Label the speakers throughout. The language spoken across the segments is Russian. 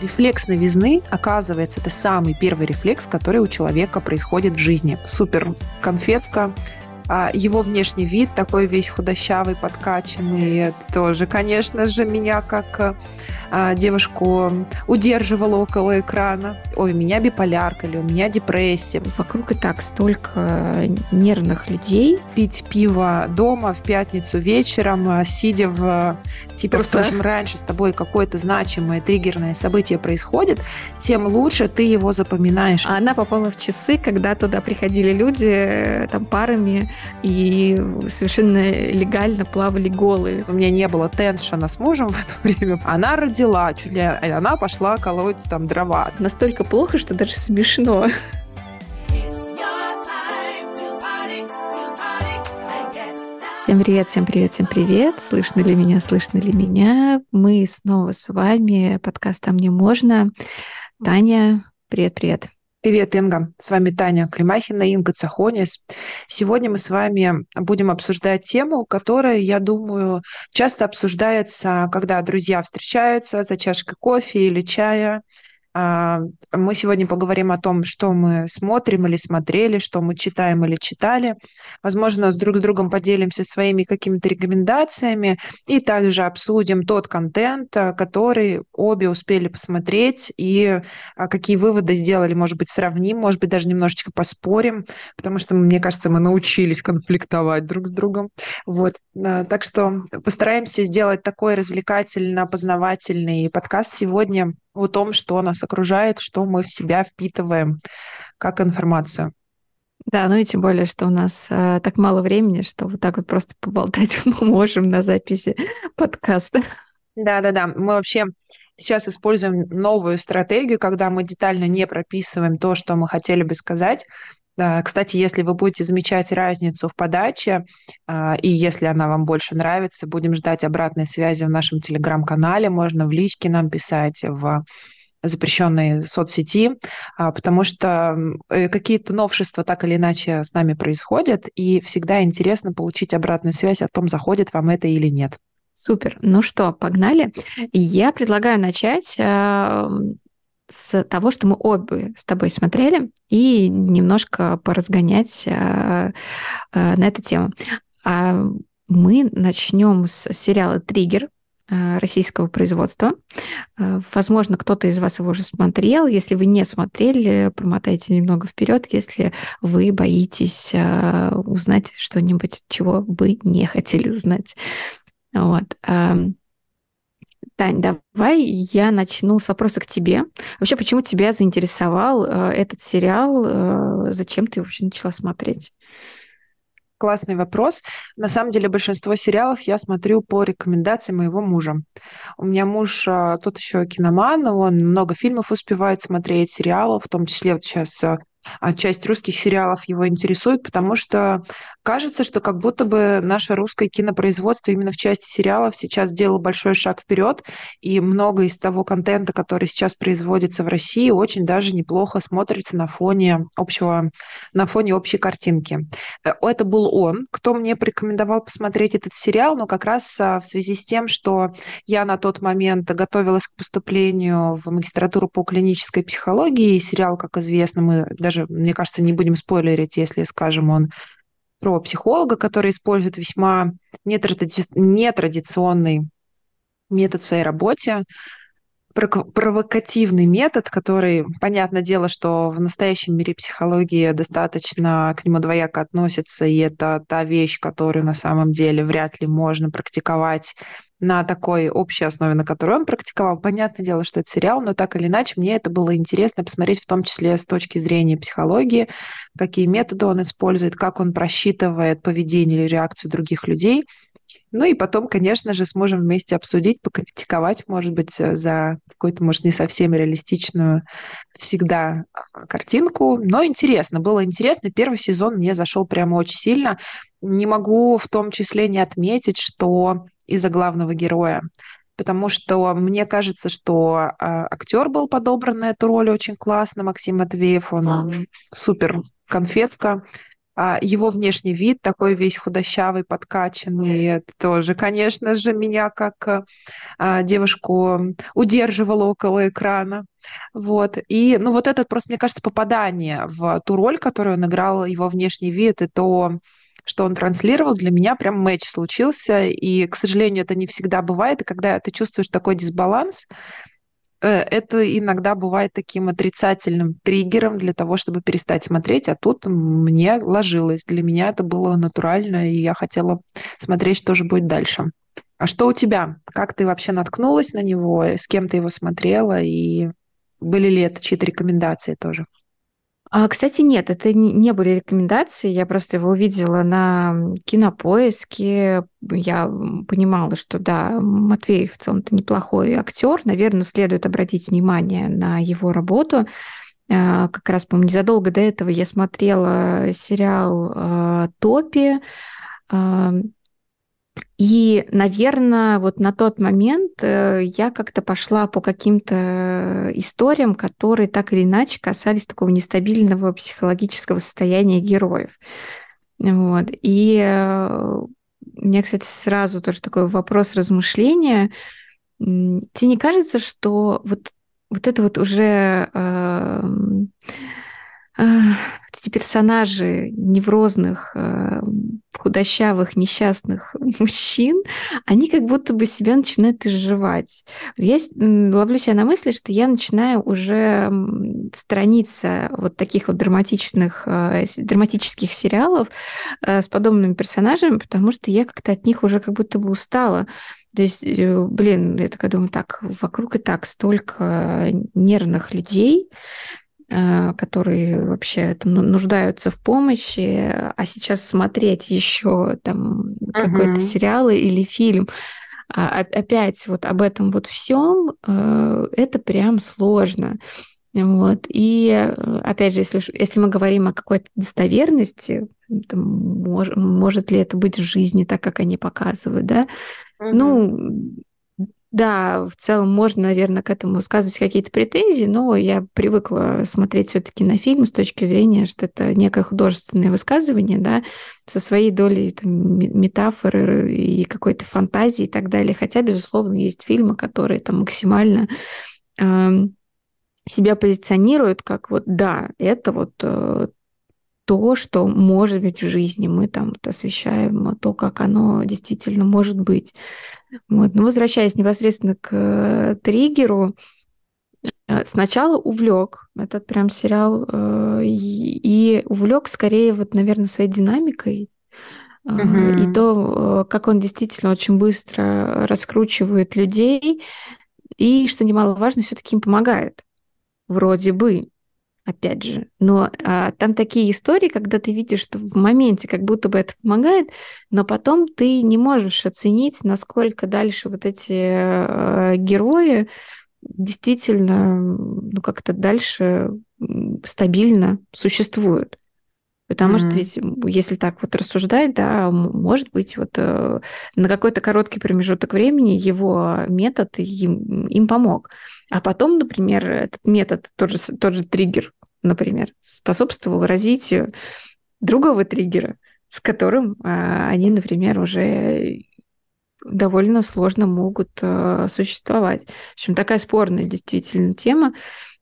Speaker 1: Рефлекс новизны, оказывается, это самый первый рефлекс, который у человека происходит в жизни. Супер конфетка, а его внешний вид такой весь худощавый, подкачанный, тоже, конечно же, меня как а, девушку удерживала около экрана. Ой, у меня биполярка или у меня депрессия.
Speaker 2: Вокруг и так столько нервных людей.
Speaker 1: Пить пиво дома в пятницу вечером, а, сидя в типа Просто... в раньше с тобой какое-то значимое триггерное событие происходит, тем лучше ты его запоминаешь.
Speaker 2: А она попала в часы, когда туда приходили люди э, там парами и совершенно легально плавали голые.
Speaker 1: У меня не было теншена с мужем в это время. Она родила родила, чуть ли она пошла колоть там дрова.
Speaker 2: Настолько плохо, что даже смешно. Всем привет, всем привет, всем привет. Слышно ли меня, слышно ли меня? Мы снова с вами. Подкаст «Там не можно». Таня, привет-привет.
Speaker 1: Привет, Инга. С вами Таня Климахина, Инга Цахонис. Сегодня мы с вами будем обсуждать тему, которая, я думаю, часто обсуждается, когда друзья встречаются за чашкой кофе или чая – мы сегодня поговорим о том, что мы смотрим или смотрели, что мы читаем или читали. Возможно, с друг с другом поделимся своими какими-то рекомендациями и также обсудим тот контент, а, который обе успели посмотреть и а, какие выводы сделали. Может быть, сравним, может быть, даже немножечко поспорим, потому что, мне кажется, мы научились конфликтовать друг с другом. Вот. Так что постараемся сделать такой развлекательно-познавательный подкаст сегодня о том, что нас окружает, что мы в себя впитываем как информацию.
Speaker 2: Да, ну и тем более, что у нас э, так мало времени, что вот так вот просто поболтать мы можем на записи подкаста.
Speaker 1: Да-да-да, мы вообще сейчас используем новую стратегию, когда мы детально не прописываем то, что мы хотели бы сказать, кстати, если вы будете замечать разницу в подаче, а, и если она вам больше нравится, будем ждать обратной связи в нашем телеграм-канале, можно в личке нам писать, в запрещенной соцсети, а, потому что э, какие-то новшества так или иначе с нами происходят, и всегда интересно получить обратную связь о том, заходит вам это или нет.
Speaker 2: Супер. Ну что, погнали. Я предлагаю начать с того, что мы обе с тобой смотрели, и немножко поразгонять э, э, на эту тему. А мы начнем с сериала «Триггер», э, российского производства. Возможно, кто-то из вас его уже смотрел. Если вы не смотрели, промотайте немного вперед, если вы боитесь узнать что-нибудь, чего бы не хотели знать. Вот. Тань, давай я начну с вопроса к тебе. Вообще, почему тебя заинтересовал э, этот сериал? Э, зачем ты вообще начала смотреть?
Speaker 1: Классный вопрос. На самом деле большинство сериалов я смотрю по рекомендации моего мужа. У меня муж э, тот еще киноман, он много фильмов успевает смотреть, сериалов, в том числе вот сейчас часть русских сериалов его интересует, потому что кажется, что как будто бы наше русское кинопроизводство именно в части сериалов сейчас сделало большой шаг вперед, и много из того контента, который сейчас производится в России, очень даже неплохо смотрится на фоне общего, на фоне общей картинки. Э, это был он, кто мне порекомендовал посмотреть этот сериал, но как раз а, в связи с тем, что я на тот момент готовилась к поступлению в магистратуру по клинической психологии, и сериал, как известно, мы даже, мне кажется, не будем спойлерить, если скажем, он про психолога, который использует весьма нетради... нетрадиционный метод в своей работе, провокативный метод, который, понятное дело, что в настоящем мире психологии достаточно к нему двояко относится, и это та вещь, которую на самом деле вряд ли можно практиковать на такой общей основе, на которой он практиковал. Понятное дело, что это сериал, но так или иначе мне это было интересно посмотреть в том числе с точки зрения психологии, какие методы он использует, как он просчитывает поведение или реакцию других людей – ну и потом, конечно же, сможем вместе обсудить, покритиковать, может быть, э, за какую-то, может, не совсем реалистичную всегда а, картинку. Но интересно, было интересно. Первый сезон мне зашел прямо очень сильно. Не могу в том числе не отметить, что из-за главного героя потому что мне кажется, что э, актер был подобран на эту роль очень классно, Максим Матвеев, он супер конфетка, А, его внешний вид такой весь худощавый, подкачанный, тоже, конечно же, меня как а, девушку удерживало около экрана. Вот. И, ну, вот это просто, мне кажется, попадание в ту роль, которую он играл, его внешний вид, и то, что он транслировал, для меня прям матч случился. И, к сожалению, это не всегда бывает. И когда ты чувствуешь такой дисбаланс, это иногда бывает таким отрицательным триггером для того, чтобы перестать смотреть, а тут мне ложилось. Для меня это было натурально, и я хотела смотреть, что же будет дальше. А что у тебя? Как ты вообще наткнулась на него? С кем ты его смотрела? И были ли это чьи-то рекомендации тоже?
Speaker 2: А, кстати, нет, это не были рекомендации. Я просто его увидела на кинопоиске. Я понимала, что да, Матвей в целом-то неплохой актер. Наверное, следует обратить внимание на его работу. А, как раз, помню, незадолго до этого я смотрела сериал а, «Топи», и, наверное, вот на тот момент э, я как-то пошла по каким-то историям, которые так или иначе касались такого нестабильного психологического состояния героев. Вот. И э, у меня, кстати, сразу тоже такой вопрос размышления. Тебе не кажется, что вот, вот это вот уже э, эти персонажи неврозных, э, худощавых, несчастных мужчин, они как будто бы себя начинают изживать. Я ловлю себя на мысли, что я начинаю уже страница вот таких вот драматичных, э, драматических сериалов э, с подобными персонажами, потому что я как-то от них уже как будто бы устала. То есть, блин, я такая думаю, так, вокруг и так столько нервных людей, которые вообще там, ну, нуждаются в помощи, а сейчас смотреть еще там uh-huh. какой-то сериал или фильм, а, опять вот об этом вот всем, э, это прям сложно. Вот. И э, опять же, если, если мы говорим о какой-то достоверности, там, мож, может ли это быть в жизни так, как они показывают, да? Угу. Ну, да, в целом можно, наверное, к этому сказывать какие-то претензии, но я привыкла смотреть все-таки на фильм с точки зрения, что это некое художественное высказывание, да, со своей долей там, метафоры и какой-то фантазии и так далее. Хотя, безусловно, есть фильмы, которые там максимально э, себя позиционируют как вот, да, это вот э, то, что может быть в жизни. Мы там вот освещаем то, как оно действительно может быть. Вот. Но возвращаясь непосредственно к триггеру, э, сначала увлек этот прям сериал э, и увлек скорее вот, наверное, своей динамикой, Uh-huh. И то, как он действительно очень быстро раскручивает людей, и, что немаловажно, все-таки им помогает. Вроде бы опять же. Но а, там такие истории, когда ты видишь, что в моменте как будто бы это помогает, но потом ты не можешь оценить, насколько дальше вот эти а, герои действительно ну, как-то дальше стабильно существуют. Потому mm-hmm. что ведь, если так вот рассуждать, да, может быть, вот э, на какой-то короткий промежуток времени его метод им, им помог. А потом, например, этот метод, тот же, тот же триггер, например, способствовал развитию другого триггера, с которым э, они, например, уже довольно сложно могут э, существовать. В общем, такая спорная действительно тема.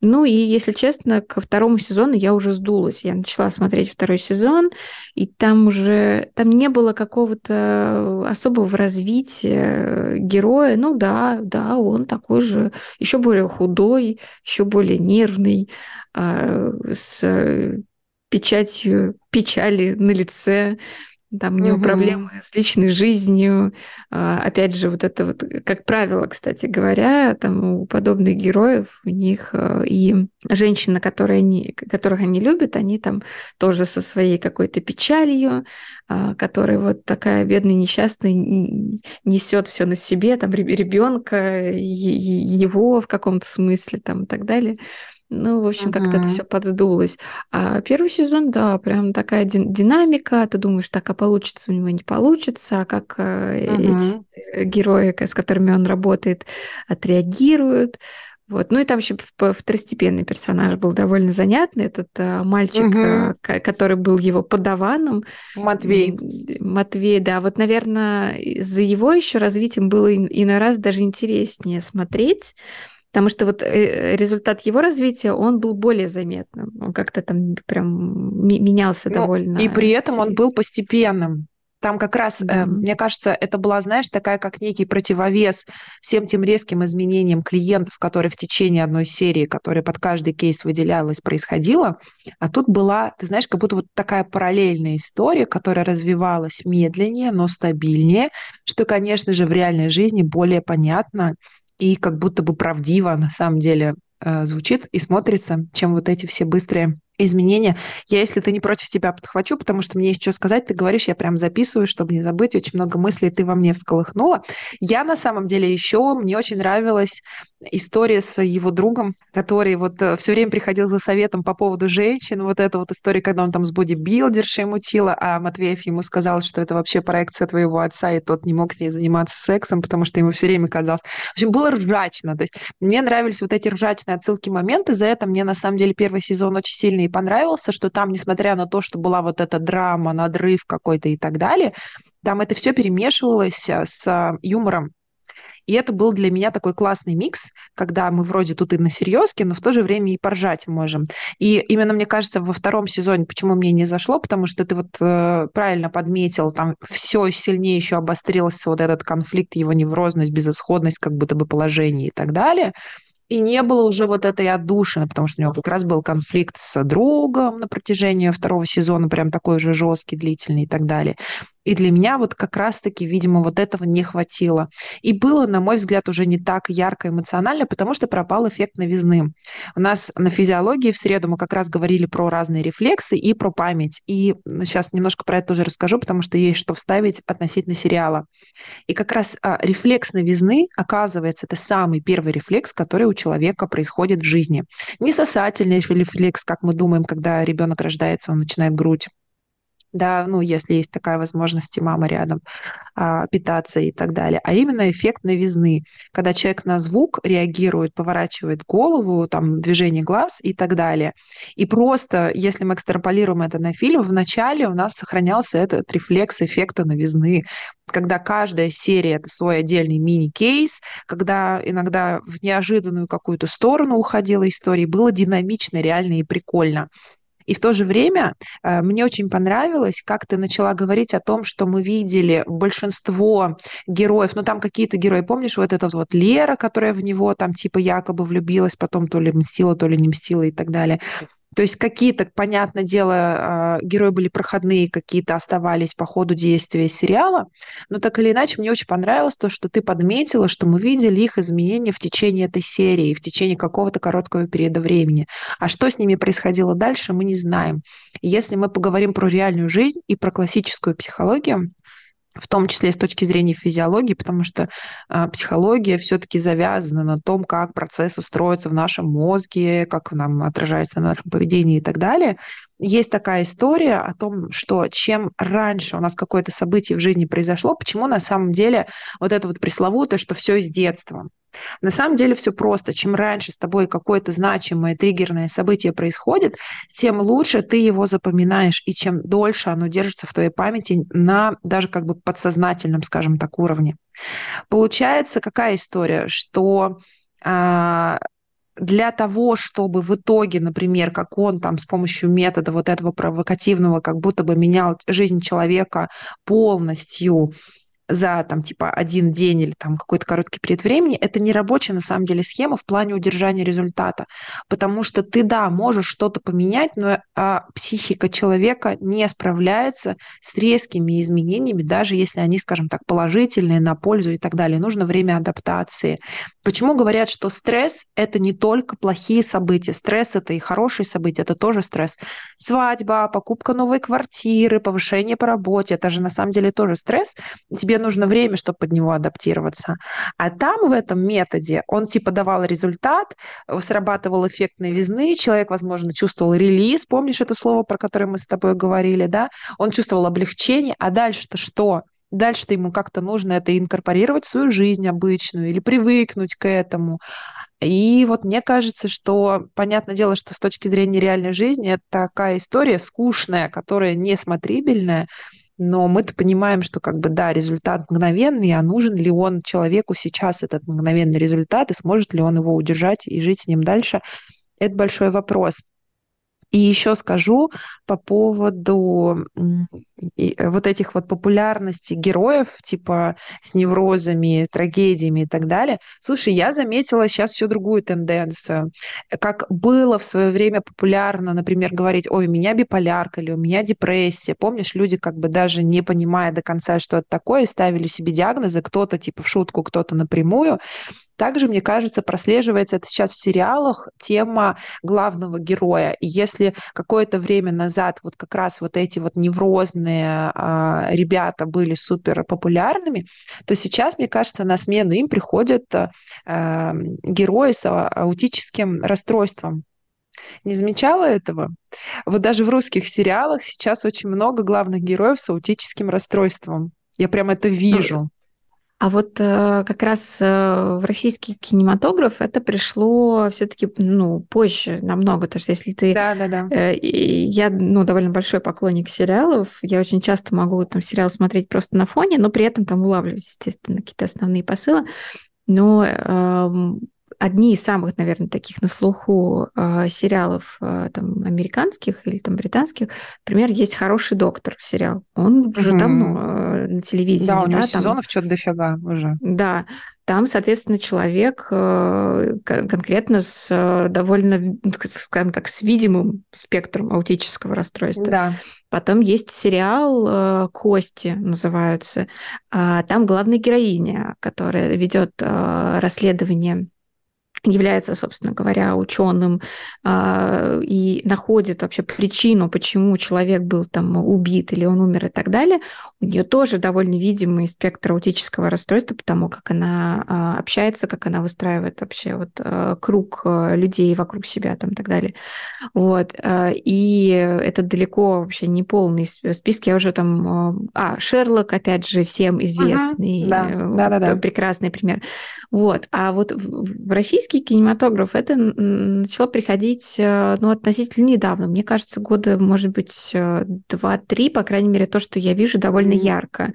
Speaker 2: Ну и, если честно, ко второму сезону я уже сдулась. Я начала смотреть второй сезон, и там уже там не было какого-то особого развития героя. Ну да, да, он такой же, еще более худой, еще более нервный, э, с печатью печали на лице там у него угу. проблемы с личной жизнью. А, опять же, вот это вот, как правило, кстати говоря, там у подобных героев у них а, и женщины, которые они, которых они любят, они там тоже со своей какой-то печалью, а, которая вот такая бедная, несчастная, несет все на себе, там ребенка, его в каком-то смысле там и так далее. Ну, в общем, как-то это все подсдулось. А первый сезон, да, прям такая динамика. Ты думаешь, так, а получится у него, не получится, а как э, эти герои, с которыми он работает, отреагируют. Вот. Ну и там еще второстепенный персонаж был довольно занятный, этот а, мальчик, угу. а, который был его подаваном.
Speaker 1: Матвей.
Speaker 2: Матвей, да. Вот, наверное, за его еще развитием было иной раз даже интереснее смотреть, Потому что вот э, результат его развития, он был более заметным. Он как-то там прям менялся ну, довольно.
Speaker 1: И при этом он был постепенным. Там как раз, да. э, мне кажется, это была, знаешь, такая как некий противовес всем тем резким изменениям клиентов, которые в течение одной серии, которая под каждый кейс выделялась, происходило. А тут была, ты знаешь, как будто вот такая параллельная история, которая развивалась медленнее, но стабильнее, что, конечно же, в реальной жизни более понятно и как будто бы правдиво на самом деле э, звучит и смотрится, чем вот эти все быстрые изменения. Я, если ты не против, тебя подхвачу, потому что мне есть что сказать. Ты говоришь, я прям записываю, чтобы не забыть. Очень много мыслей ты во мне всколыхнула. Я на самом деле еще, мне очень нравилась история с его другом, который вот э, все время приходил за советом по поводу женщин. Вот эта вот история, когда он там с бодибилдершей мутила, а Матвеев ему сказал, что это вообще проекция твоего отца, и тот не мог с ней заниматься сексом, потому что ему все время казалось. В общем, было ржачно. То есть мне нравились вот эти ржачные отсылки моменты. За это мне на самом деле первый сезон очень сильно и понравился, что там, несмотря на то, что была вот эта драма, надрыв какой-то и так далее, там это все перемешивалось э, с э, юмором. И это был для меня такой классный микс, когда мы вроде тут и на серьезке, но в то же время и поржать можем. И именно, мне кажется, во втором сезоне, почему мне не зашло, потому что ты вот э, правильно подметил, там все сильнее еще обострился вот этот конфликт, его неврозность, безысходность, как будто бы положение и так далее – и не было уже вот этой отдушины, потому что у него как раз был конфликт с другом на протяжении второго сезона, прям такой же жесткий, длительный и так далее. И для меня вот как раз-таки, видимо, вот этого не хватило. И было, на мой взгляд, уже не так ярко эмоционально, потому что пропал эффект новизны. У нас на физиологии в среду мы как раз говорили про разные рефлексы и про память. И сейчас немножко про это тоже расскажу, потому что есть что вставить относительно сериала. И как раз а, рефлекс новизны, оказывается, это самый первый рефлекс, который у человека происходит в жизни. Не сосательный рефлекс, как мы думаем, когда ребенок рождается, он начинает грудь да, ну, если есть такая возможность, и мама рядом, а, питаться и так далее, а именно эффект новизны, когда человек на звук реагирует, поворачивает голову, там, движение глаз и так далее. И просто, если мы экстраполируем это на фильм, вначале у нас сохранялся этот рефлекс эффекта новизны, когда каждая серия — это свой отдельный мини-кейс, когда иногда в неожиданную какую-то сторону уходила история, было динамично, реально и прикольно. И в то же время э, мне очень понравилось, как ты начала говорить о том, что мы видели большинство героев, ну там какие-то герои, помнишь, вот этот вот Лера, которая в него там типа якобы влюбилась, потом то ли мстила, то ли не мстила и так далее. То есть какие-то, понятное дело, а, герои были проходные, какие-то оставались по ходу действия сериала, но так или иначе мне очень понравилось то, что ты подметила, что мы видели их изменения в течение этой серии, в течение какого-то короткого периода времени. А что с ними происходило дальше, мы не знаем. Если мы поговорим про реальную жизнь и про классическую психологию, в том числе с точки зрения физиологии, потому что э, психология все-таки завязана на том, как процессы строятся в нашем мозге, как нам отражается на нашем поведении и так далее. Есть такая история о том, что чем раньше у нас какое-то событие в жизни произошло, почему на самом деле вот это вот пресловутое, что все из детства. На самом деле все просто. Чем раньше с тобой какое-то значимое триггерное событие происходит, тем лучше ты его запоминаешь, и чем дольше оно держится в твоей памяти на даже как бы подсознательном, скажем так, уровне. Получается какая история, что а, для того, чтобы в итоге, например, как он там с помощью метода вот этого провокативного как будто бы менял жизнь человека полностью, за там типа один день или там какой-то короткий период времени, это не рабочая на самом деле схема в плане удержания результата, потому что ты, да, можешь что-то поменять, но а, психика человека не справляется с резкими изменениями, даже если они, скажем так, положительные, на пользу и так далее. Нужно время адаптации. Почему говорят, что стресс – это не только плохие события, стресс – это и хорошие события, это тоже стресс. Свадьба, покупка новой квартиры, повышение по работе – это же на самом деле тоже стресс. Тебе нужно время, чтобы под него адаптироваться. А там в этом методе он типа давал результат, срабатывал эффект новизны, человек, возможно, чувствовал релиз, помнишь это слово, про которое мы с тобой говорили, да? Он чувствовал облегчение, а дальше-то что? Дальше-то ему как-то нужно это инкорпорировать в свою жизнь обычную или привыкнуть к этому. И вот мне кажется, что, понятное дело, что с точки зрения реальной жизни это такая история скучная, которая не смотрибельная, но мы-то понимаем, что как бы да, результат мгновенный, а нужен ли он человеку сейчас этот мгновенный результат, и сможет ли он его удержать и жить с ним дальше, это большой вопрос. И еще скажу по поводу э, вот этих вот популярностей героев, типа с неврозами, трагедиями и так далее. Слушай, я заметила сейчас еще другую тенденцию. Как было в свое время популярно, например, говорить, ой, у меня биполярка или у меня депрессия. Помнишь, люди как бы даже не понимая до конца, что это такое, ставили себе диагнозы, кто-то типа в шутку, кто-то напрямую. Также, мне кажется, прослеживается это сейчас в сериалах тема главного героя. И если какое-то время назад вот как раз вот эти вот неврозные а, ребята были супер популярными, то сейчас, мне кажется, на смену им приходят а, герои с аутическим расстройством. Не замечала этого? Вот даже в русских сериалах сейчас очень много главных героев с аутическим расстройством. Я прям это вижу.
Speaker 2: А вот э, как раз э, в российский кинематограф это пришло все-таки ну, позже намного. То есть если ты...
Speaker 1: Да, да, да.
Speaker 2: Э, я ну, довольно большой поклонник сериалов. Я очень часто могу там сериал смотреть просто на фоне, но при этом там улавливать, естественно, какие-то основные посылы. Но э, одни из самых, наверное, таких на слуху э, сериалов э, там, американских или там британских. Например, есть «Хороший доктор» сериал. Он уже mm-hmm. давно э, на телевидении.
Speaker 1: Да, у него да, сезонов там... что-то дофига уже.
Speaker 2: Да, там, соответственно, человек э, конкретно с э, довольно, скажем так, с видимым спектром аутического расстройства.
Speaker 1: Да.
Speaker 2: Потом есть сериал э, «Кости» называются. А там главная героиня, которая ведет расследование является, собственно говоря, ученым э, и находит вообще причину, почему человек был там убит или он умер и так далее, у нее тоже довольно видимый спектр аутического расстройства, потому как она э, общается, как она выстраивает вообще вот э, круг людей вокруг себя там и так далее. Вот. И это далеко вообще не полный список. Я уже там... А, Шерлок, опять же, всем известный, uh-huh. да. Да, да, да. прекрасный пример. Вот. А вот в российский кинематограф это начало приходить э, ну, относительно недавно. Мне кажется, года, может быть, э, два-три, по крайней мере, то, что я вижу, довольно mm-hmm. ярко.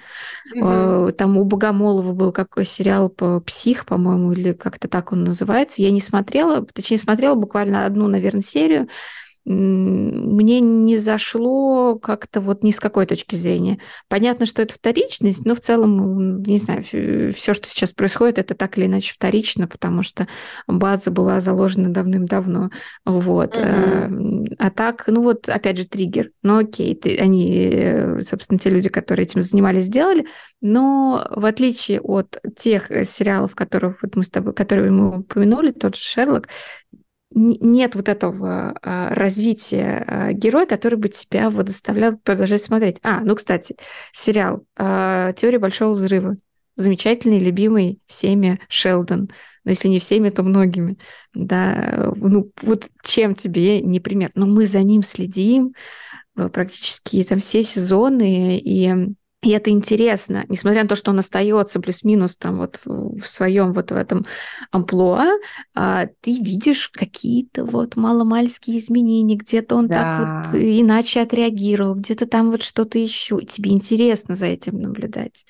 Speaker 2: Mm-hmm. Там у Богомолова был какой сериал по «Псих», по-моему, или как-то так он называется. Я не смотрела, точнее, смотрела буквально одну, наверное, серию мне не зашло как-то вот ни с какой точки зрения. Понятно, что это вторичность, но в целом, не знаю, все, что сейчас происходит, это так или иначе вторично, потому что база была заложена давным-давно. Вот. Mm-hmm. А, так, ну вот, опять же, триггер. Ну окей, ты, они, собственно, те люди, которые этим занимались, сделали, но в отличие от тех сериалов, которых вот мы с тобой, которые мы упомянули, тот же Шерлок, нет вот этого а, развития а, героя, который бы тебя вот заставлял продолжать смотреть. А, ну, кстати, сериал а, «Теория большого взрыва». Замечательный, любимый всеми Шелдон. Но если не всеми, то многими. Да, ну, вот чем тебе не пример? Ну, мы за ним следим э, практически там все сезоны, и и это интересно, несмотря на то, что он остается плюс-минус там вот в своем вот в этом амплуа, а, ты видишь какие-то вот маломальские изменения, где-то он да. так вот иначе отреагировал, где-то там вот что-то еще. Тебе интересно за этим наблюдать.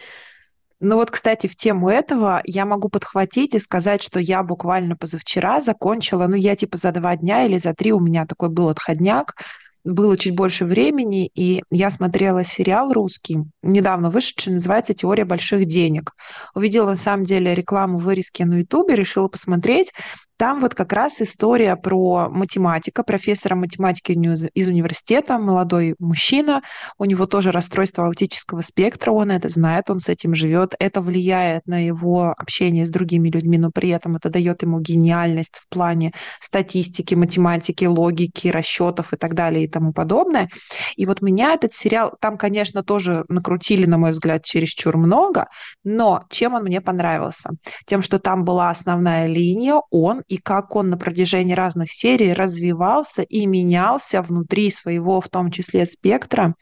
Speaker 1: Ну вот, кстати, в тему этого я могу подхватить и сказать, что я буквально позавчера закончила, ну я типа за два дня или за три у меня такой был отходняк, было чуть больше времени, и я смотрела сериал русский, недавно вышедший, называется «Теория больших денег». Увидела, на самом деле, рекламу вырезки на Ютубе, решила посмотреть. Там вот как раз история про математика, профессора математики из университета, молодой мужчина. У него тоже расстройство аутического спектра, он это знает, он с этим живет. Это влияет на его общение с другими людьми, но при этом это дает ему гениальность в плане статистики, математики, логики, расчетов и так далее и тому подобное. И вот меня этот сериал, там, конечно, тоже накрутили, на мой взгляд, чересчур много, но чем он мне понравился? Тем, что там была основная линия, он и как он на протяжении разных серий развивался и менялся внутри своего, в том числе, спектра.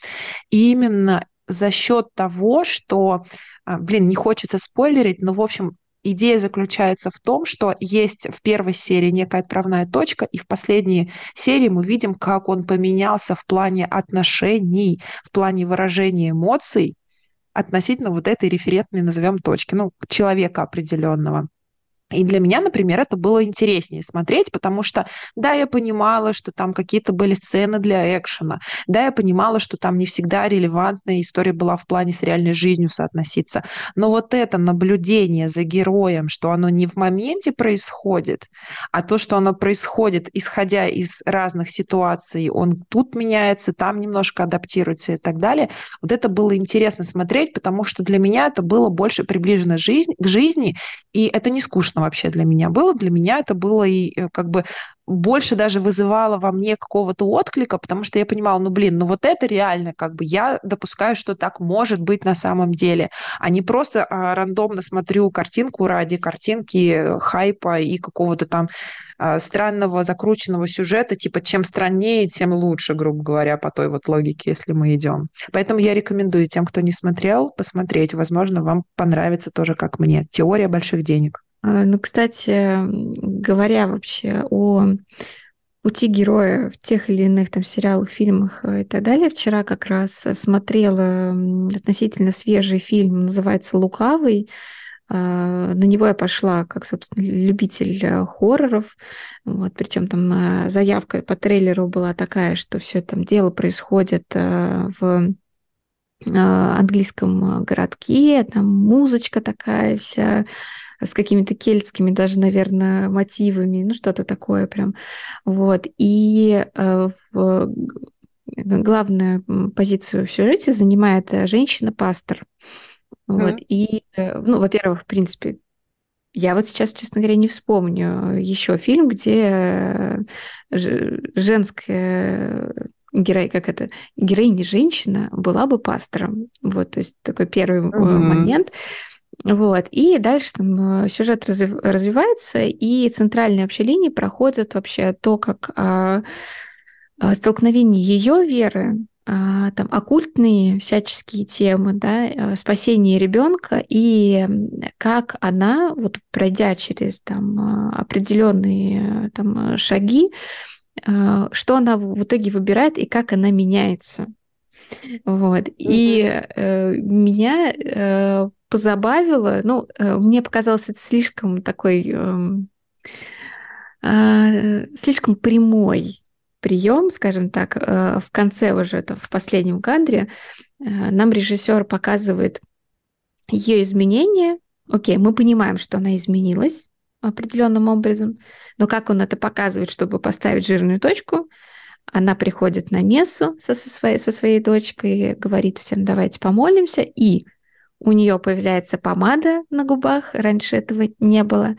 Speaker 1: И именно за счет того, что, а, блин, не хочется спойлерить, но, в общем, идея заключается в том, что есть в первой серии некая отправная точка, и в последней серии мы видим, как он поменялся в плане отношений, в плане выражения эмоций относительно вот этой референтной, назовем, точки, ну, человека определенного. И для меня, например, это было интереснее смотреть, потому что, да, я понимала, что там какие-то были сцены для экшена, да, я понимала, что там не всегда релевантная история была в плане с реальной жизнью соотноситься, но вот это наблюдение за героем, что оно не в моменте происходит, а то, что оно происходит, исходя из разных ситуаций, он тут меняется, там немножко адаптируется и так далее, вот это было интересно смотреть, потому что для меня это было больше приближено жизнь, к жизни, и это не скучно вообще для меня было. Для меня это было и э, как бы больше даже вызывало во мне какого-то отклика, потому что я понимала, ну, блин, ну вот это реально, как бы я допускаю, что так может быть на самом деле, а не просто а, рандомно смотрю картинку ради картинки, хайпа и какого-то там а, странного закрученного сюжета, типа чем страннее, тем лучше, грубо говоря, по той вот логике, если мы идем. Поэтому я рекомендую тем, кто не смотрел, посмотреть. Возможно, вам понравится тоже, как мне. Теория больших денег.
Speaker 2: А, ну, кстати, говоря вообще о пути героя в тех или иных там сериалах, фильмах э, и так далее. Вчера как раз смотрела относительно свежий фильм, называется «Лукавый». А, на него я пошла как, собственно, любитель э, хорроров. Вот, причем там э, заявка по трейлеру была такая, что все там дело происходит в английском городке, там музычка такая вся с какими-то кельтскими даже, наверное, мотивами, ну что-то такое прям. Вот. И э, в главную позицию в сюжете занимает э, женщина-пастор. Вот. Mm-hmm. И, э, ну, во-первых, в принципе, я вот сейчас, честно говоря, не вспомню еще фильм, где женская герой, как это, героиня женщина была бы пастором. Вот, то есть такой первый mm-hmm. момент. Вот. И дальше там э, сюжет развив, развивается, и центральные вообще линии проходят вообще то, как а, а, столкновение ее веры, а, там оккультные всяческие темы, да, а, спасение ребенка и как она, вот пройдя через там а, определенные там шаги, что она в итоге выбирает и как она меняется. Вот. Mm-hmm. И э, меня э, позабавило. Ну, э, мне показалось это слишком такой, эм, э, слишком прямой прием, скажем так, э, в конце уже, это в последнем кадре, нам режиссер показывает ее изменения. Окей, мы понимаем, что она изменилась определенным образом, но как он это показывает, чтобы поставить жирную точку, она приходит на мессу со, со, своей, со своей дочкой, говорит всем, давайте помолимся, и у нее появляется помада на губах, раньше этого не было,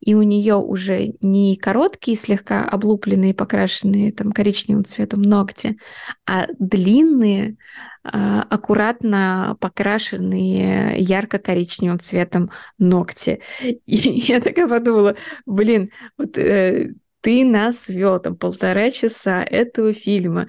Speaker 2: и у нее уже не короткие, слегка облупленные, покрашенные там коричневым цветом ногти, а длинные, а, аккуратно покрашенные ярко-коричневым цветом ногти. И я такая подумала, блин, вот э, ты нас вел там полтора часа этого фильма,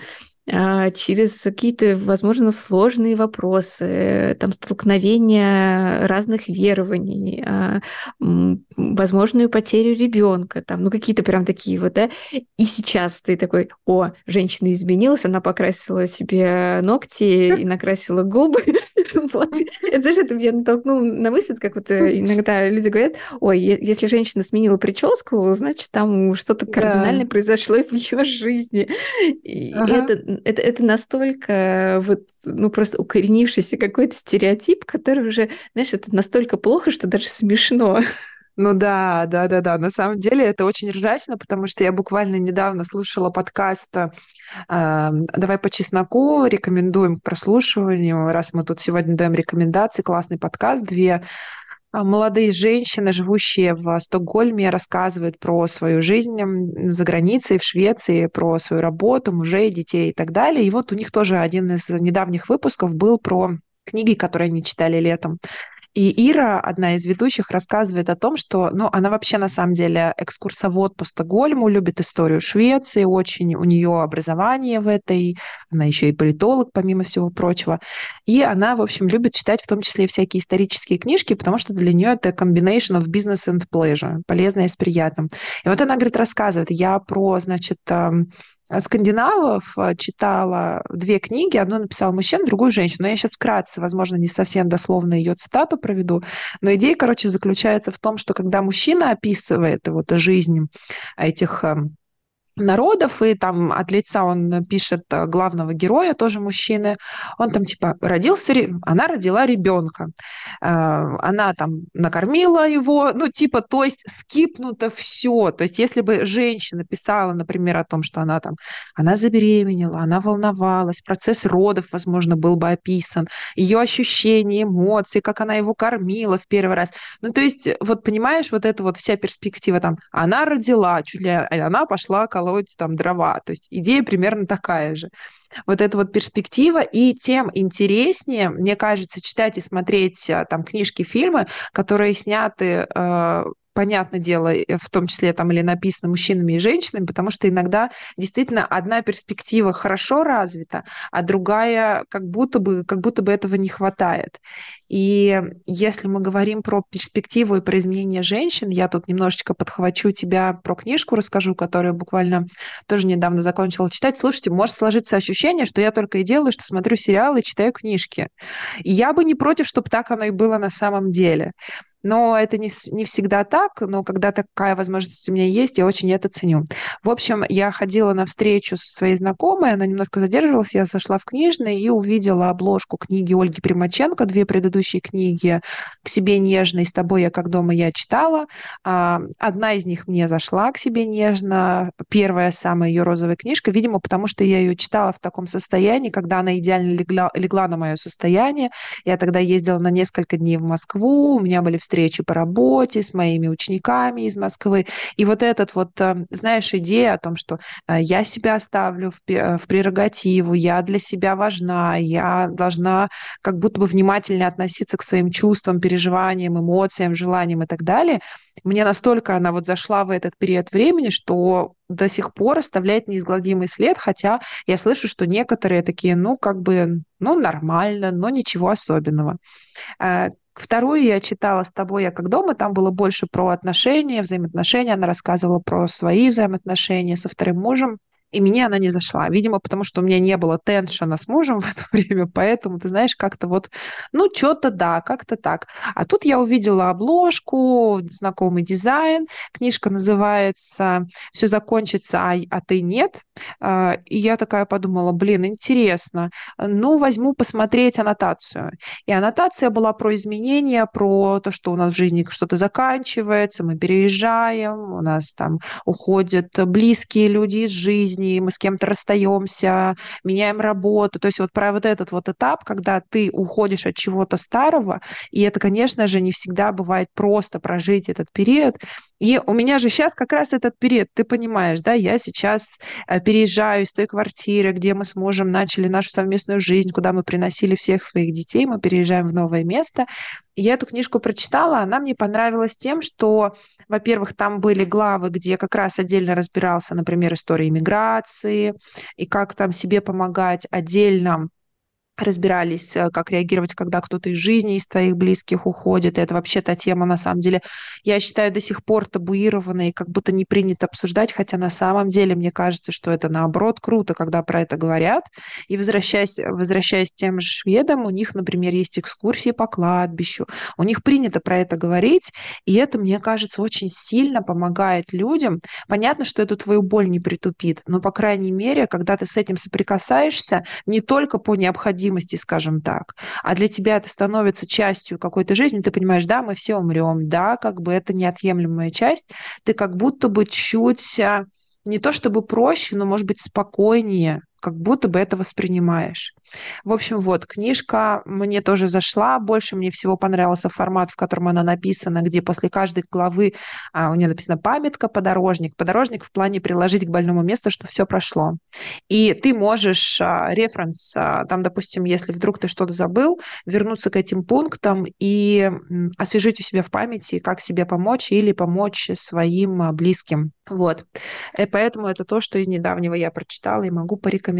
Speaker 2: а, через какие-то, возможно, сложные вопросы, там, столкновения разных верований, а, возможную потерю ребенка, там, ну, какие-то прям такие вот, да, и сейчас ты такой, о, женщина изменилась, она покрасила себе ногти и накрасила губы, вот, это, знаешь, это меня натолкнуло на мысль, как вот э, иногда люди говорят, ой, если женщина сменила прическу, значит, там что-то кардинальное произошло в ее жизни, и это это, это настолько вот, ну, просто укоренившийся какой-то стереотип, который уже, знаешь, это настолько плохо, что даже смешно.
Speaker 1: Ну да, да, да, да. На самом деле это очень ржачно, потому что я буквально недавно слушала подкаст э, «Давай по чесноку», рекомендуем к прослушиванию, раз мы тут сегодня даем рекомендации, классный подкаст, две а, молодые женщины, живущие в Стокгольме, рассказывают про свою жизнь за границей, в Швеции, про свою работу, мужей, детей и так далее. И вот у них тоже один из недавних выпусков был про книги, которые они читали летом. И Ира, одна из ведущих, рассказывает о том, что, ну, она вообще на самом деле экскурсовод по Стокгольму, любит историю Швеции, очень у нее образование в этой, она еще и политолог, помимо всего прочего. И она, в общем, любит читать в том числе всякие исторические книжки, потому что для нее это combination of business and pleasure, полезное с приятным. И вот она, говорит, рассказывает, я про, значит, скандинавов э, читала две книги. Одну написал мужчина, другую женщину. Но я сейчас вкратце, возможно, не совсем дословно ее цитату проведу. Но идея, короче, заключается в том, что когда мужчина описывает вот жизнь этих эм, народов, и там от лица он пишет э, главного героя, тоже мужчины. Он там типа родился, она родила ребенка. Э, она там накормила его, ну типа, то есть скипнуто все. То есть если бы женщина писала, например, о том, что она там, она забеременела, она волновалась, процесс родов, возможно, был бы описан, ее ощущения, эмоции, как она его кормила в первый раз. Ну то есть, вот понимаешь, вот эта вот вся перспектива там, она родила, чуть ли она пошла колоть там дрова. То есть идея примерно такая же. Вот эта вот перспектива. И тем интереснее, мне кажется, читать и смотреть а, там книжки, фильмы, которые сняты э, понятное дело, в том числе там или написано мужчинами и женщинами, потому что иногда действительно одна перспектива хорошо развита, а другая как будто бы, как будто бы этого не хватает. И если мы говорим про перспективу и про изменение женщин, я тут немножечко подхвачу тебя про книжку, расскажу, которую буквально тоже недавно закончила читать. Слушайте, может сложиться ощущение, что я только и делаю, что смотрю сериалы и читаю книжки. И я бы не против, чтобы так оно и было на самом деле. Но это не, не всегда так, но когда такая возможность у меня есть, я очень это ценю. В общем, я ходила на встречу со своей знакомой, она немножко задерживалась, я зашла в книжный и увидела обложку книги Ольги Примаченко, две предыдущие книги «К себе нежно» и «С тобой я как дома» я читала. А, одна из них мне зашла «К себе нежно», первая самая ее розовая книжка, видимо, потому что я ее читала в таком состоянии, когда она идеально легла, легла на мое состояние. Я тогда ездила на несколько дней в Москву, у меня были встречи встречи по работе с моими учениками из Москвы. И вот этот вот, э, знаешь, идея о том, что э, я себя ставлю в, э, в прерогативу, я для себя важна, я должна как будто бы внимательнее относиться к своим чувствам, переживаниям, эмоциям, желаниям и так далее. Мне настолько она вот зашла в этот период времени, что до сих пор оставляет неизгладимый след, хотя я слышу, что некоторые такие, ну, как бы, ну, нормально, но ничего особенного. Вторую я читала с тобой, я как дома, там было больше про отношения, взаимоотношения. Она рассказывала про свои взаимоотношения со вторым мужем и мне она не зашла. Видимо, потому что у меня не было теншена с мужем в это время, поэтому, ты знаешь, как-то вот, ну, что-то да, как-то так. А тут я увидела обложку, знакомый дизайн, книжка называется «Все закончится, а, а ты нет». А, и я такая подумала, блин, интересно, ну, возьму посмотреть аннотацию. И аннотация была про изменения, про то, что у нас в жизни что-то заканчивается, мы переезжаем, у нас там уходят близкие люди из жизни, жизни, мы с кем-то расстаемся, меняем работу. То есть вот про вот этот вот этап, когда ты уходишь от чего-то старого, и это, конечно же, не всегда бывает просто прожить этот период. И у меня же сейчас как раз этот период, ты понимаешь, да, я сейчас э, переезжаю из той квартиры, где мы с мужем начали нашу совместную жизнь, куда мы приносили всех своих детей, мы переезжаем в новое место, я эту книжку прочитала, она мне понравилась тем, что, во-первых, там были главы, где как раз отдельно разбирался, например, история иммиграции и как там себе помогать отдельно разбирались, э, как реагировать, когда кто-то из жизни из твоих близких уходит. И это вообще та тема, на самом деле, я считаю, до сих пор табуированная и как будто не принято обсуждать, хотя на самом деле мне кажется, что это наоборот круто, когда про это говорят. И возвращаясь, возвращаясь к тем же шведам, у них, например, есть экскурсии по кладбищу, у них принято про это говорить, и это, мне кажется, очень сильно помогает людям. Понятно, что это твою боль не притупит, но, по крайней мере, когда ты с этим соприкасаешься, не только по необходимости необходимости, скажем так, а для тебя это становится частью какой-то жизни, ты понимаешь, да, мы все умрем, да, как бы это неотъемлемая часть, ты как будто бы чуть а, не то чтобы проще, но, может быть, спокойнее как будто бы это воспринимаешь. В общем, вот, книжка мне тоже зашла. Больше мне всего понравился формат, в котором она написана, где после каждой главы а, у нее написана памятка, подорожник. Подорожник в плане приложить к больному месту, что все прошло. И ты можешь а, референс, а, там, допустим, если вдруг ты что-то забыл, вернуться к этим пунктам и освежить у себя в памяти, как себе помочь или помочь своим а, близким. Вот. И поэтому это то, что из недавнего я прочитала и могу порекомендовать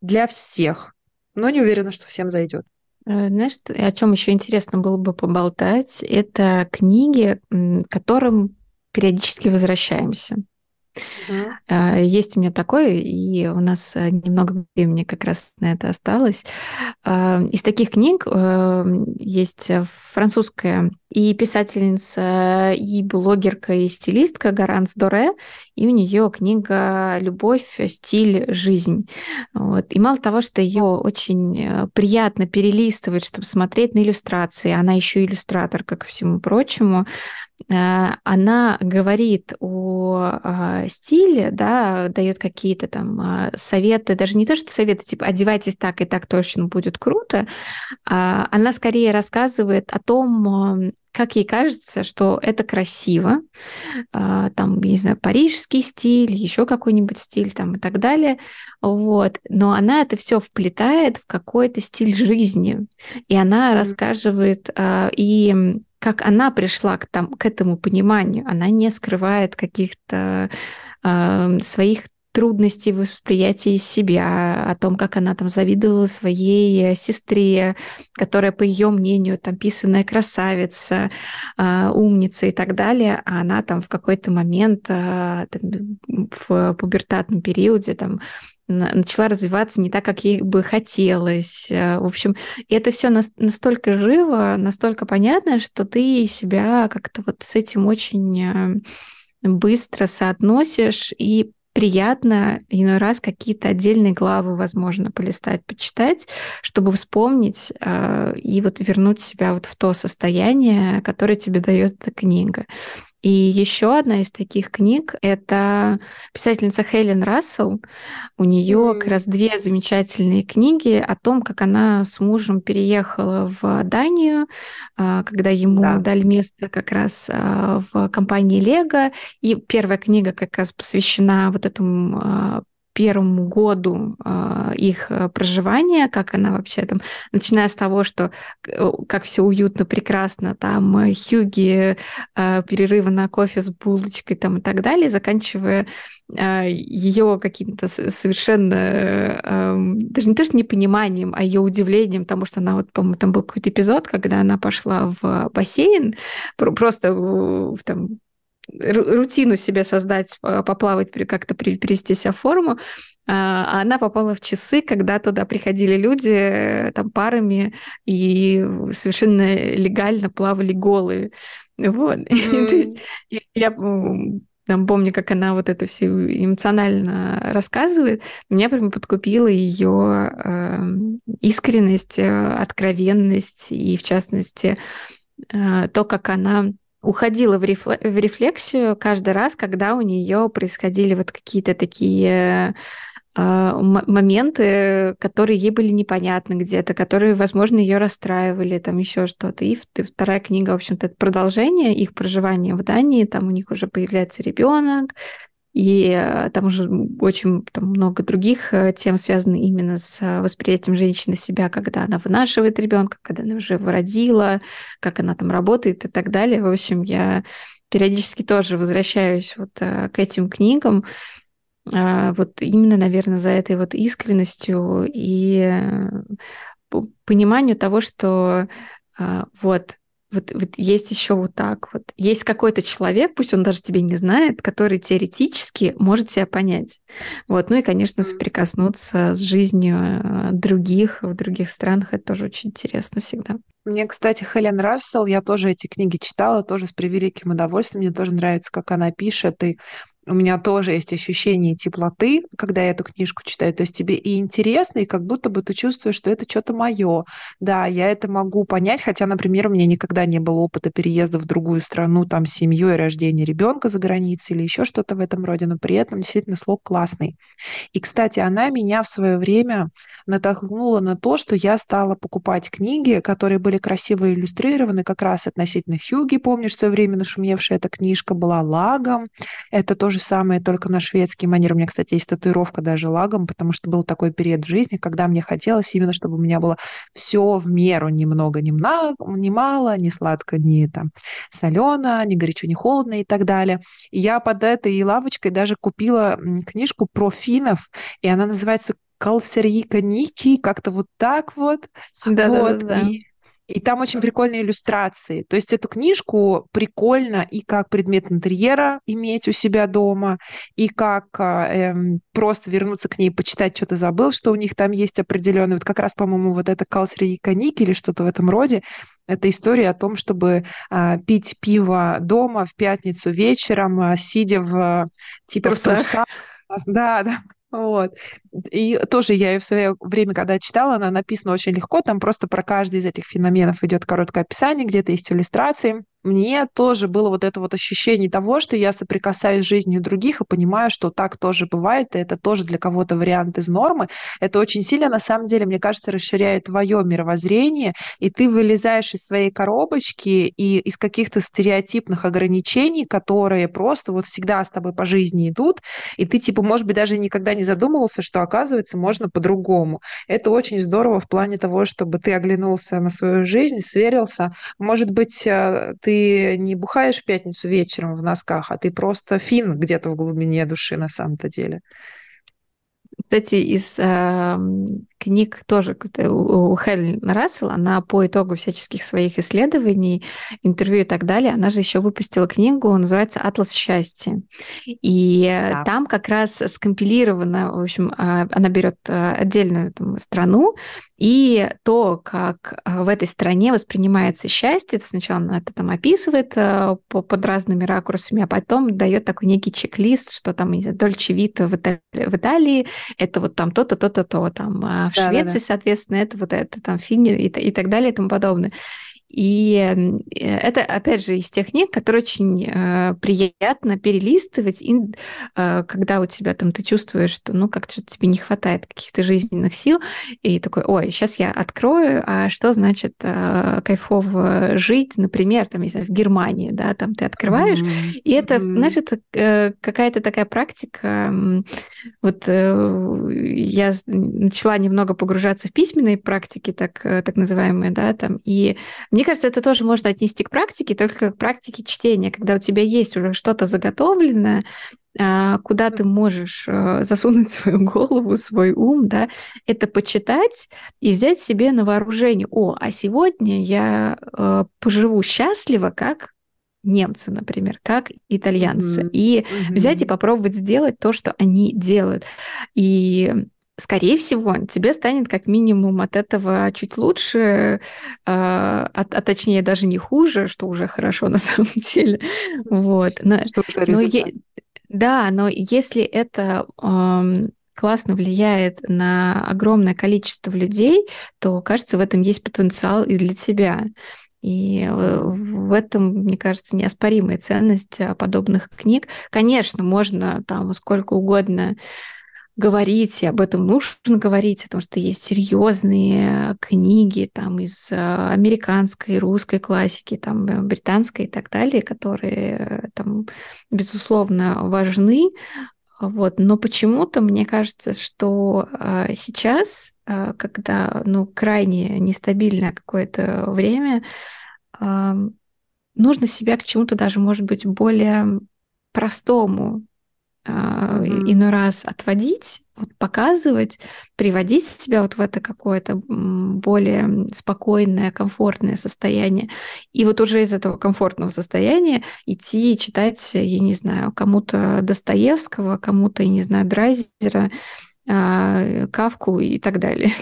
Speaker 1: для всех. Но не уверена, что всем зайдет.
Speaker 2: Э, знаешь, о чем еще интересно было бы поболтать, это книги, к которым периодически возвращаемся. Uh-huh. Есть у меня такое, и у нас э, немного времени как раз на это осталось. А, из таких книг э, есть французская и писательница, и блогерка, и стилистка Гаранс Доре, и у нее книга «Любовь, стиль, жизнь». Вот. И мало того, что ее очень приятно перелистывать, чтобы смотреть на иллюстрации, она еще иллюстратор, как всему прочему, Э, она говорит о а, стиле, да, дает какие-то там а, советы, даже не то, что советы, типа одевайтесь так и так точно будет круто, а она скорее рассказывает о том, как ей кажется, что это красиво, там, не знаю, парижский стиль, еще какой-нибудь стиль там и так далее, вот, но она это все вплетает в какой-то стиль жизни, и она рассказывает и как она пришла к, там, к этому пониманию. Она не скрывает каких-то э, своих трудностей в восприятии себя, о том, как она там завидовала своей сестре, которая, по ее мнению, там писанная красавица, э, умница и так далее, а она там в какой-то момент э, там, в пубертатном периоде там начала развиваться не так, как ей бы хотелось. Э, в общем, это все настолько живо, настолько понятно, что ты себя как-то вот с этим очень э, быстро соотносишь и приятно иной раз какие-то отдельные главы, возможно, полистать, почитать, чтобы вспомнить э, и вот вернуть себя вот в то состояние, которое тебе дает эта книга. И еще одна из таких книг — это писательница Хелен Рассел. У нее как раз две замечательные книги о том, как она с мужем переехала в Данию, а, когда ему да. дали место как раз а, в компании Лего. И первая книга как раз посвящена вот этому а, первому году э, их э, проживания, как она вообще там, начиная с того, что э, как все уютно, прекрасно, там э, Хьюги, э, перерывы на кофе с булочкой там и так далее, заканчивая э, ее каким-то совершенно э, даже не то что непониманием, а ее удивлением, потому что она вот, по-моему, там был какой-то эпизод, когда она пошла в бассейн, просто там рутину себе создать, поплавать, как-то привести себя в форму, а, а она попала в часы, когда туда приходили люди э, там парами и совершенно легально плавали голые. Вот. Mm. То есть я там, помню, как она вот это все эмоционально рассказывает, меня прям подкупила ее э, искренность, э, откровенность и, в частности, э, то, как она уходила в, рефлексию каждый раз, когда у нее происходили вот какие-то такие а, моменты, которые ей были непонятны где-то, которые, возможно, ее расстраивали, там еще что-то. И вторая книга, в общем-то, это продолжение их проживания в Дании, там у них уже появляется ребенок, и э, там уже очень там, много других э, тем связаны именно с э, восприятием женщины себя, когда она вынашивает ребенка, когда она уже родила, как она там работает и так далее. В общем, я периодически тоже возвращаюсь вот к этим книгам, вот именно, наверное, за этой вот искренностью и пониманию того, что вот вот, вот есть еще вот так вот. Есть какой-то человек, пусть он даже тебе не знает, который теоретически может тебя понять. Вот. Ну и, конечно, соприкоснуться с жизнью э, других в других странах, это тоже очень интересно всегда.
Speaker 1: Мне, кстати, Хелен Рассел, я тоже эти книги читала, тоже с превеликим удовольствием. Мне тоже нравится, как она пишет, и у меня тоже есть ощущение теплоты, когда я эту книжку читаю. То есть тебе и интересно, и как будто бы ты чувствуешь, что это что-то мое. Да, я это могу понять, хотя, например, у меня никогда не было опыта переезда в другую страну, там, с семьей, рождения ребенка за границей или еще что-то в этом роде, но при этом действительно слог классный. И, кстати, она меня в свое время натолкнула на то, что я стала покупать книги, которые были красиво иллюстрированы, как раз относительно Хьюги, помнишь, в свое время нашумевшая эта книжка была лагом. Это то же самое, только на шведский манер. У меня, кстати, есть татуировка даже лагом, потому что был такой период в жизни, когда мне хотелось именно, чтобы у меня было все в меру, немного, ни, много, ни мало, ни сладко, ни там солено, ни горячо, ни холодно и так далее. И я под этой лавочкой даже купила книжку про финнов, и она называется Калсерьика Ники, как-то вот так вот.
Speaker 2: Да,
Speaker 1: вот.
Speaker 2: да, да, да.
Speaker 1: И и там очень прикольные иллюстрации. То есть эту книжку прикольно и как предмет интерьера иметь у себя дома, и как э, просто вернуться к ней, почитать, что то забыл, что у них там есть определенный. Вот как раз, по-моему, вот это Калсри и Каник или что-то в этом роде. Это история о том, чтобы э, пить пиво дома в пятницу вечером, э, сидя в типа трусах. в трусах. Да, да, вот. И тоже я ее в свое время, когда читала, она написана очень легко, там просто про каждый из этих феноменов идет короткое описание, где-то есть иллюстрации мне тоже было вот это вот ощущение того, что я соприкасаюсь с жизнью других и понимаю, что так тоже бывает, и это тоже для кого-то вариант из нормы. Это очень сильно, на самом деле, мне кажется, расширяет твое мировоззрение, и ты вылезаешь из своей коробочки и из каких-то стереотипных ограничений, которые просто вот всегда с тобой по жизни идут, и ты, типа, может быть, даже никогда не задумывался, что, оказывается, можно по-другому. Это очень здорово в плане того, чтобы ты оглянулся на свою жизнь, сверился. Может быть, э, ты ты не бухаешь в пятницу вечером в носках, а ты просто фин где-то в глубине души на самом-то деле.
Speaker 2: Кстати, из э, книг тоже у Хелен Рассел, она по итогу всяческих своих исследований, интервью и так далее, она же еще выпустила книгу, называется «Атлас счастья». И да. там как раз скомпилировано, в общем, а, она берет а, отдельную там, страну, и то, как а, в этой стране воспринимается счастье, это сначала она это там описывает по, под разными ракурсами, а потом дает такой некий чек-лист, что там, не знаю, Дольче Вита в Италии это вот там то-то, то-то, то, там, в да, Швеции, да, да. соответственно, это вот это, там, Финни и, и так далее и тому подобное. И это, опять же, из тех книг, которые очень э, приятно перелистывать, и, э, когда у тебя там ты чувствуешь, что ну как что-то тебе не хватает каких-то жизненных сил, и такой, ой, сейчас я открою, а что значит э, кайфово жить, например, там, не знаю, в Германии, да, там ты открываешь, mm-hmm. и это, mm-hmm. знаешь, это э, какая-то такая практика, вот э, я начала немного погружаться в письменные практики, так, э, так называемые, да, там, и мне кажется, это тоже можно отнести к практике, только к практике чтения, когда у тебя есть уже что-то заготовленное, а, куда ты можешь э, засунуть свою голову, свой ум, да, это почитать и взять себе на вооружение. О, а сегодня я э, поживу счастливо, как немцы, например, как итальянцы, mm-hmm. и mm-hmm. взять и попробовать сделать то, что они делают. И скорее всего, тебе станет как минимум от этого чуть лучше, а, а, а точнее даже не хуже, что уже хорошо на самом деле. Вот. Но, но е- да, но если это эм, классно влияет на огромное количество людей, то, кажется, в этом есть потенциал и для тебя. И э, в этом, мне кажется, неоспоримая ценность подобных книг. Конечно, можно там сколько угодно говорить, и об этом нужно говорить, потому что есть серьезные книги там из э, американской, русской классики, там э, британской и так далее, которые э, там безусловно важны, вот. Но почему-то мне кажется, что сейчас, когда ну, крайне нестабильное какое-то время, нужно себя к чему-то даже, может быть, более простому mm-hmm. иной раз отводить, вот показывать, приводить себя вот в это какое-то более спокойное, комфортное состояние. И вот уже из этого комфортного состояния идти читать, я не знаю, кому-то Достоевского, кому-то, я не знаю, Драйзера, а, Кавку и так далее.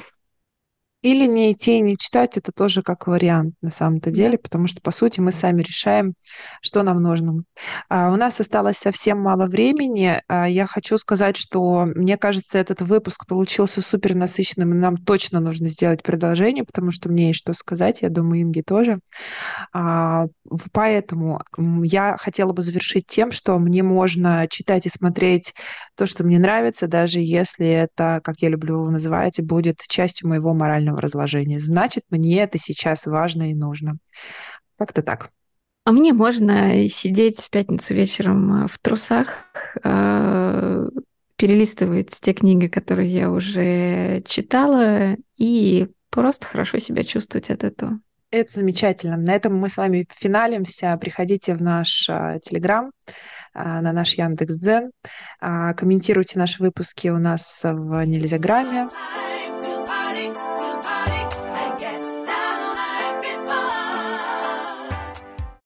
Speaker 1: Или не идти и не читать, это тоже как вариант на самом-то деле, потому что, по сути, мы сами решаем, что нам нужно. А, у нас осталось совсем мало времени. А, я хочу сказать, что мне кажется, этот выпуск получился супер насыщенным, и нам точно нужно сделать продолжение, потому что мне есть что сказать, я думаю, Инге тоже. А, поэтому я хотела бы завершить тем, что мне можно читать и смотреть то, что мне нравится, даже если это, как я люблю его называть, будет частью моего морального разложения. Значит, мне это сейчас важно и нужно. Как-то так.
Speaker 2: А мне можно сидеть в пятницу вечером в трусах, э, перелистывать те книги, которые я уже читала, и просто хорошо себя чувствовать от этого.
Speaker 1: Это замечательно. На этом мы с вами финалимся. Приходите в наш а, Телеграм, на наш Яндекс.Дзен. А, комментируйте наши выпуски у нас в Нельзяграме.